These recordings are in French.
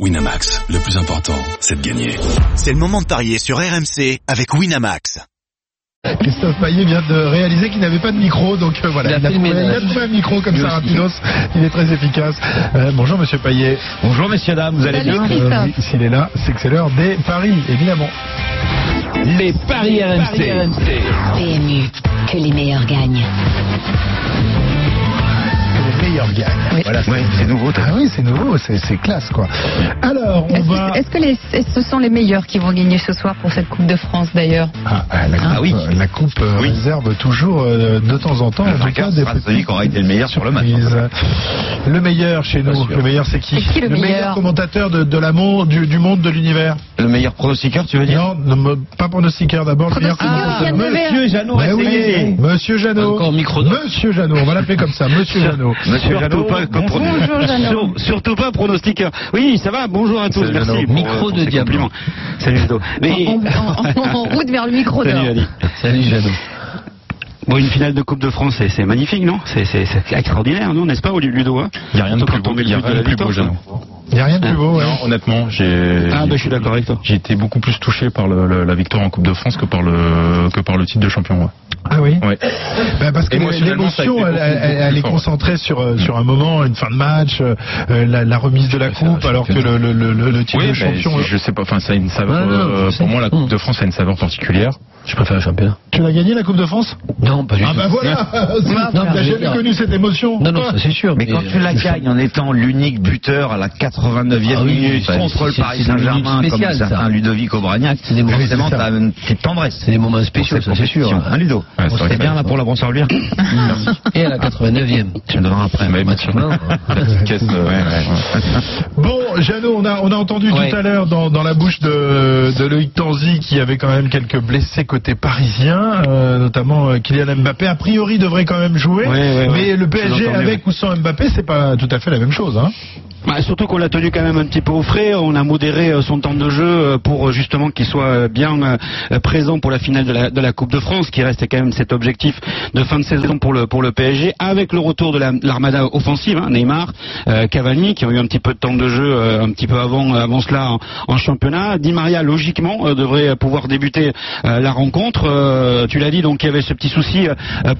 Winamax, le plus important, c'est de gagner. C'est le moment de parier sur RMC avec Winamax. Christophe Payet vient de réaliser qu'il n'avait pas de micro, donc euh, voilà, Il a il a, trouvé, ménage. il a trouvé un micro comme ça rapidos, il est très efficace. Euh, bonjour Monsieur Payet. Bonjour messieurs dames, vous allez bien? Euh, oui, S'il est là, c'est que c'est l'heure des paris, évidemment. Les paris RMC. PMU, que les meilleurs gagnent. Gagnent. Voilà, Oui, c'est nouveau. Ah oui, c'est nouveau, c'est classe quoi. Alors, on Est-ce va... est-ce que les, ce sont les meilleurs qui vont gagner ce soir pour cette Coupe de France d'ailleurs? Ah, ah, la coupe, Ah oui. euh, la coupe euh, Oui. réserve toujours euh, de temps en temps, en tout cas, des sera celui qui aura été le meilleur sur le match. surprises. Le meilleur chez nous, le meilleur c'est qui le meilleur commentateur de, de l'amour, du, du monde, de l'univers Le meilleur pronostiqueur, tu veux dire? Non, pas pronostiqueur d'abord, le meilleur Devers. Monsieur Jeannot, Ben oui. Monsieur Jeannot. Encore micro. Monsieur Jeannot, on va l'appeler comme ça, Monsieur Jeannot. Monsieur Jeannot, pas, Bonjour, Jeannot. Sur- surtout pas pronostiqueur. Oui, ça va. Bonjour à tous. Salut, Merci. Jeannot. pour, Micro euh, de diable. Salut Ludo. Mais en, en- en- en route vers le micro salut Ali. Salut Jeannot. Bon, une finale de Coupe de France, c'est- magnifique, non? C'est extraordinaire, non N'est-ce pas, Ludo hein Il n'y a rien de plus beau, il y a rien de plus beau, Jeannot. Il n'y a rien de plus beau. ouais. Non, honnêtement, j'ai. Ah, ben je suis d'accord avec toi. J'ai été beaucoup plus touché par le- le- la victoire en Coupe de France que par le que par le titre de champion. Ouais. Ah oui Ouais. Ben, Parce que l'émotion, elle, est fort. concentrée sur, euh, sur un moment, une fin de match, euh, euh, la, la remise de la coupe, alors que le, championnat. le, le, le titre Oui, de champion... si- je sais pas. Enfin, ça a une saveur. Non, non, euh, pour moi, la Coupe de France a une saveur particulière. Je préfère le championnat. Tu l'as gagné la Coupe de France? Non, pas du Ah tout. ben voilà Non, T'as jamais dire- connu cette émotion Non, non, ça c'est sûr. Mais quand tu la gagnes en étant l'unique buteur à la 89e Ah oui, minute bah, contre le Paris Saint-Germain, comme certains ça. Ludovic Aubragnac, C'est des moments- forcément t'as une petite tendresse. C'est des moments spéciaux, ça c'est sûr. Hein, Ludo que bien là pour la brosse à reluire Et à la 89e. Tu me donneras après. Mais Mathieu. Bon, Jeannot, on a, on a entendu Ouais. tout à l'heure dans, dans la bouche de, de Loïc Tanzi qui avait quand même quelques blessés côté parisien, euh, notamment euh, Kylian Mbappé. A priori, devrait quand même jouer, Ouais, ouais, ouais. mais le PSG avec ou sans Mbappé, c'est pas tout à fait la même chose. Hein. Bah, surtout qu'on l'a tenu quand même un petit peu au frais. On a modéré euh, son temps de jeu euh, pour euh, justement qu'il soit bien présent pour la finale de la, Coupe de France, qui reste quand même cet objectif de fin de saison pour le PSG, avec le retour de la- de l'armada offensive, hein, Neymar, Cavani, qui ont eu un petit peu de temps de jeu un petit peu avant avant cela en, championnat. Di Maria, logiquement, devrait pouvoir débuter la rencontre. Tu l'as dit, donc il y avait ce petit souci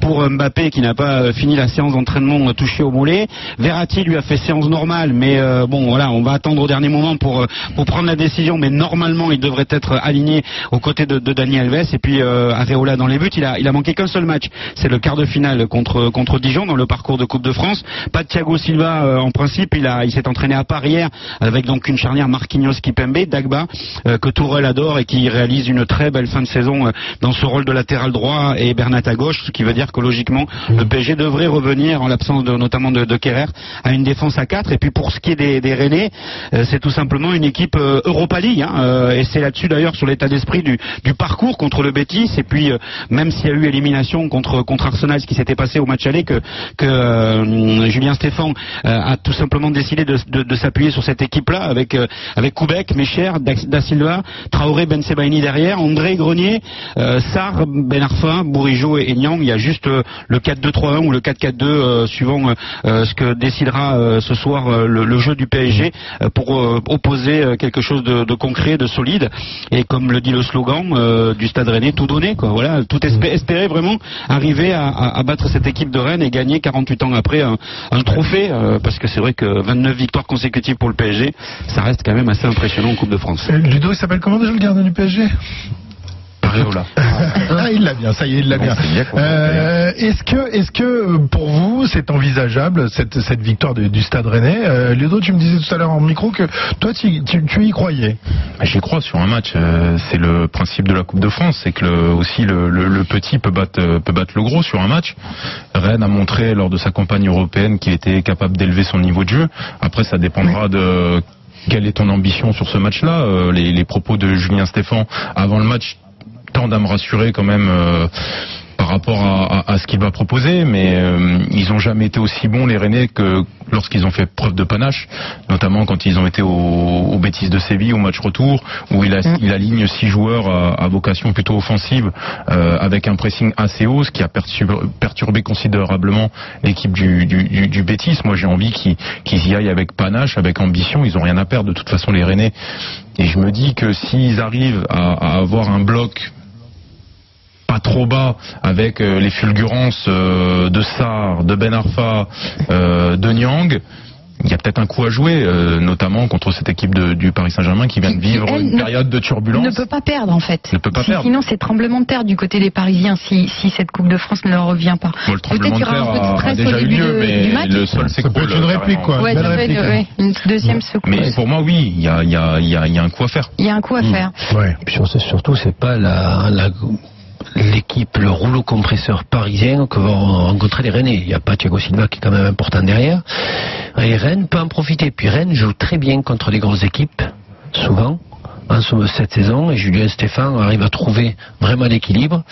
pour Mbappé qui n'a pas fini la séance d'entraînement touché au mollet. Verratti lui a fait séance normale, mais euh, bon voilà, on va attendre au dernier moment pour euh, pour prendre la décision. Mais normalement, il devrait être aligné aux côtés de, de Dani Alves. Et puis euh, Areola dans les buts, il a il a manqué qu'un seul match. C'est le quart de finale contre contre Dijon dans le parcours de Coupe de France. Pas de Thiago Silva euh, en principe. Il a il s'est entraîné à part hier avec donc une charnière Marquinhos Kipembe, Dagba euh, que Tourelle adore et qui réalise une très belle fin de saison euh, dans ce rôle de latéral droit et Bernat à gauche, ce qui veut dire que logiquement le PSG devrait revenir en l'absence de, notamment de, de Kerrer à une défense à 4 et puis pour ce des, des Rennais, euh, c'est tout simplement une équipe euh, Europa League hein, euh, et c'est là-dessus d'ailleurs sur l'état d'esprit du, parcours contre le Betis et puis même s'il y a eu élimination contre contre Arsenal, ce qui s'était passé au match aller que que Julien Stéphan euh, a tout simplement décidé de, s'appuyer sur cette équipe-là avec avec Koubek, Mecher, Da Silva, Traoré, Ben Sebaini derrière, André Grenier, Sarr, Ben Arfa, Bourigeau et, Nyang. Il y a juste le 4-2-3-1 ou le 4-4-2 euh, suivant ce que décidera ce soir euh, le, le jeu du PSG euh, pour euh, opposer euh, quelque chose de, de concret, de solide. Et comme le dit le slogan euh, du Stade Rennais, tout donner quoi. Voilà, tout espé- espérer vraiment arriver à, à- à battre cette équipe de Rennes et gagner 48 ans après un, un trophée euh, parce que c'est vrai que 29 victoires consécutives pour le PSG, ça reste quand même assez impressionnant en Coupe de France. Ludo, il s'appelle comment déjà le gardien du PSG Areola. Ah, il l'a bien, ça y est, il l'a Bon, bien. qu'on Euh, est-ce que, est-ce que euh, pour vous, c'est envisageable cette, cette victoire du, du Stade Rennais euh, Ludo, tu me disais tout à l'heure en micro que toi, tu, tu, tu y croyais. J'y crois sur un match. euh, C'est le principe de la Coupe de France, c'est que le- aussi le, le- le petit peut battre, peut battre le gros sur un match. Rennes a montré lors de sa campagne européenne qu'il était capable d'élever son niveau de jeu. Après, ça dépendra de quelle est ton ambition sur ce match-là. Euh, les, les propos de Julien Stéphan avant le match tendent à me rassurer quand même. euh, par rapport à, à- à ce qu'il va proposer, mais euh, ils ont jamais été aussi bons les Rennais que lorsqu'ils ont fait preuve de panache, notamment quand ils ont été au, au Betis de Séville au match retour, où il, a, il aligne six joueurs à, à vocation plutôt offensive, euh, avec un pressing assez haut, ce qui a perturbé, considérablement l'équipe du, du, du, du Betis. Moi, j'ai envie qu'ils y aillent avec panache, avec ambition. Ils ont rien à perdre de toute façon les Rennais. Et je me dis que s'ils arrivent à, à avoir un bloc trop bas avec euh, les fulgurances euh, de Sarr, de Ben Arfa, euh, de Nyang. Il y a peut-être un coup à jouer, euh, notamment contre cette équipe de- du Paris Saint-Germain qui vient de vivre elle, une ne- période de Ne turbulence. peut pas perdre en fait. Ne peut pas Si- perdre. Sinon c'est tremblement de terre du côté des Parisiens si, si cette Coupe de France ne leur revient pas. Bon, le tremblement de terre a, a déjà eu lieu, de- mais le sol s'écroule. être une réplique, quoi. Ouais, ça réplique, ouais, une deuxième secousse. Mais pour moi, oui, il y a, il y, a, il y, a, il y a un coup à faire. Il y a un coup à faire. Ouais. Puis surtout, c'est pas la, la- l'équipe, le rouleau compresseur parisien que vont rencontrer les Rennais. Il n'y a pas Thiago Silva qui est quand même important derrière. Et Rennes peut en profiter. Puis Rennes joue très bien contre les grosses équipes, souvent. En somme, cette saison, et Julien Stéphane arrive à trouver vraiment l'équilibre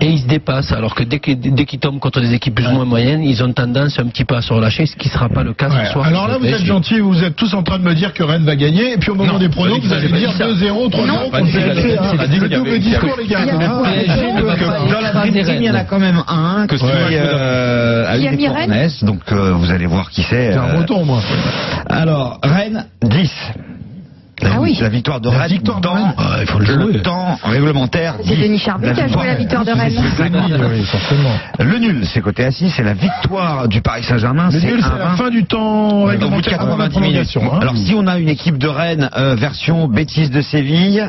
et ils se dépassent. Alors que dès qu'ils tombent contre des équipes plus ou moins moyennes, ils ont tendance un petit peu à se relâcher, ce qui ne sera pas le cas Ouais. ce soir. Alors là, vous êtes gentils, vous êtes tous en train de me dire que Rennes va gagner, et puis au moment Non, des pronos, vous allez j'avais dire dit ça. 2-0, 3-0 Non, pour pas le dit que PSG. j'avais- hein. j'ai dit Le qu'il y avait- double discours, les gars. Il y a-. PSG ne va Donc, pas- euh, Dans la Dream il y en a quand même un Que qui, euh, a mis Rennes donc euh, vous allez voir qui c'est. C'est un euh, breton, moi. Alors, Rennes 10. La, Ah oui. la victoire de La Rennes victoire de dans Rennes. Ah, il faut le jouer. temps réglementaire. C'est 10. Denis Charvet qui a joué la victoire de Rennes. Oui, forcément. Le nul, c'est côté assis, c'est la victoire du Paris Saint-Germain. Le nul, c'est 1-20. la fin du temps Au bout de réglementaire avant la 90 minutes. hein. Alors si on a une équipe de Rennes euh, version bêtise de Séville,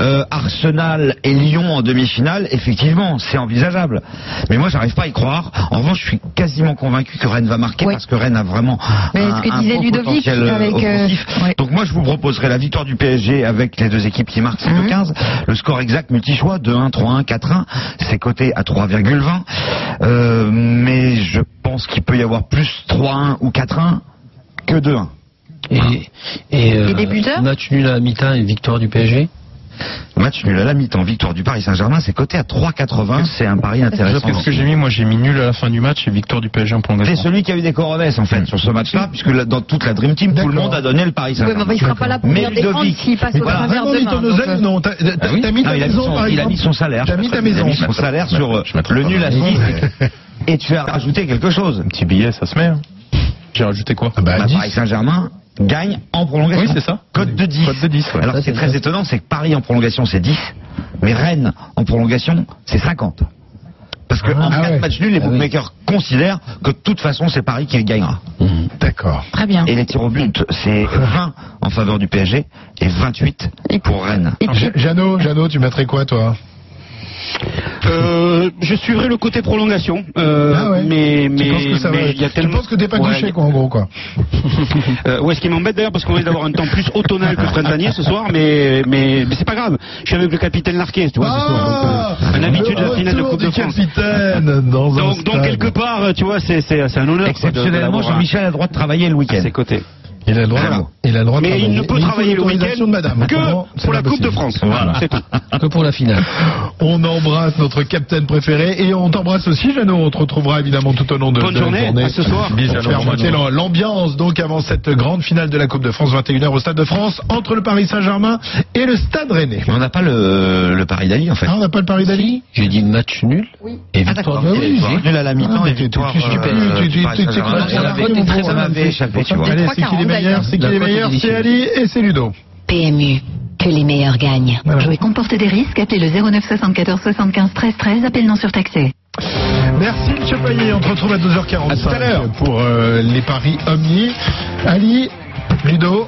euh, Arsenal et Lyon en demi-finale, effectivement, c'est envisageable. Mais moi, j'arrive pas à y croire. En revanche, je suis quasiment convaincu que Rennes va marquer Oui. parce que Rennes a vraiment Mais un, ce que un disait Ludovic potentiel euh, avec, euh, offensif. ouais. Donc moi, je vous proposerai la victoire du PSG avec les deux équipes qui marquent 7-15. Le score exact multi-choix, 2-1, 3-1, 4-1. C'est coté à 3,20. Euh, mais je pense qu'il peut y avoir plus 3-1 ou 4-1 que 2-1. Et, et, euh, Et des buteurs match nul à la mi-temps et victoire du PSG Match nul à la mi-temps, victoire du Paris Saint-Germain, c'est coté à 3,80. C'est un pari intéressant. Qu'est-ce que j'ai mis Moi, j'ai mis nul à la fin du match et victoire du PSG en C'est prolongation. celui qui a eu des coronets en fait sur ce match-là, puisque là, dans toute la Dream Team, tout le monde a donné le Paris Oui, mais Saint-Germain. il sera pas là pour Mais venir défendre Ludovic, s'il passe au voilà, travers demain. euh, Non, t'as Ah oui mis Non, ta il, a mis maison, son, par il a mis exemple son salaire. T'as mis ta Il a maison. mis son salaire sur le nul à ma maison, 6 et tu as rajouté quelque chose. Un petit billet, ça se met. hein. J'ai rajouté quoi? Ah bah, Bah, 10. Paris Saint-Germain gagne en prolongation. Oui, c'est ça. Code de 10. Code de 10, ouais. Alors ce qui est c'est très ça. étonnant, c'est que Paris en prolongation c'est 10, mais Rennes en prolongation c'est 50. Parce que en Ah cas ouais. de match nul, les bookmakers considèrent que de toute façon c'est Paris qui gagnera. D'accord. Très bien. Et les tirs au but, c'est 20 en faveur du PSG et 28 pour Rennes. Et puis, Ja- Jeannot, Jeannot, tu mettrais quoi, toi? Euh, je suivrai le côté prolongation, euh, Ah ouais. mais Tu mais penses que ça va mais il y a Tu tellement. penses que t'es pas Ouais, quoi, en gros, quoi Euh, ouais, ce qui m'embête d'ailleurs parce qu'on risque d'avoir un temps plus automnal que printanier ce soir, mais mais, mais c'est pas grave. Je suis avec le capitaine Larquet, tu vois. ce soir, donc, euh, un habitude de la le finale de Coupe de France. capitaine dans un Donc, quelque part, tu vois, c'est un honneur. Exceptionnellement, à- Jean-Michel a le droit de travailler le à week-end. ses côtés. Il a le droit, Vraiment. il a le droit de Mais il travailler. ne peut il travailler le week-end madame. que pour la Coupe de. France. Voilà, c'est tout. que pour la finale. On embrasse notre capitaine préféré et on t'embrasse aussi, Jeannot. On te retrouvera évidemment tout au long de, Bonne de la journée, journée. à ce soir. Pour l'ambiance donc avant cette grande finale de la Coupe de France 21h au Stade de France entre le Paris Saint-Germain et le Stade Rennais. Mais on n'a pas le, le Paris d'Ali en fait. Ah, on n'a pas le Paris d'Ali J'ai dit match nul et victoire Ah oui, oui. Nul à la mi-temps Ah, et victoire tu- euh, m'avait échappé, tu vois. Allez, c'est qui 3,40 les meilleurs C'est qui est meilleurs C'est. Ali et c'est Ludo. PMU, que les meilleurs gagnent. Voilà. Jouer comporte des risques. Appelez le 09 74 75 13 13. Appel non surtaxé. Merci Monsieur Payet, on te retrouve à 2h45 À tout à l'heure. pour euh, les paris Omni. Ali, Ludo,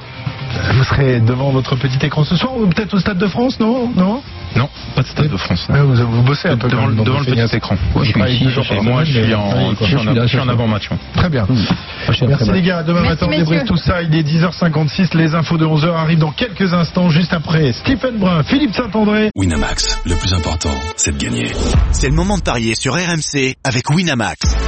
vous serez devant votre petit écran ce soir ou peut-être au Stade de France, non? Non? Non, pas de Stade de France. vous, vous bossez un peu Devant, devant le petit écran. Ouais, je moi, je suis en, je avant-match. Très bien. Merci les gars, demain matin on débriefe tout ça, il est 10h56, les infos de 11h arrivent dans quelques instants, juste après Stephen Brun, Philippe Saint-André. Winamax, le plus important, c'est de gagner. C'est le moment de parier sur RMC avec Winamax.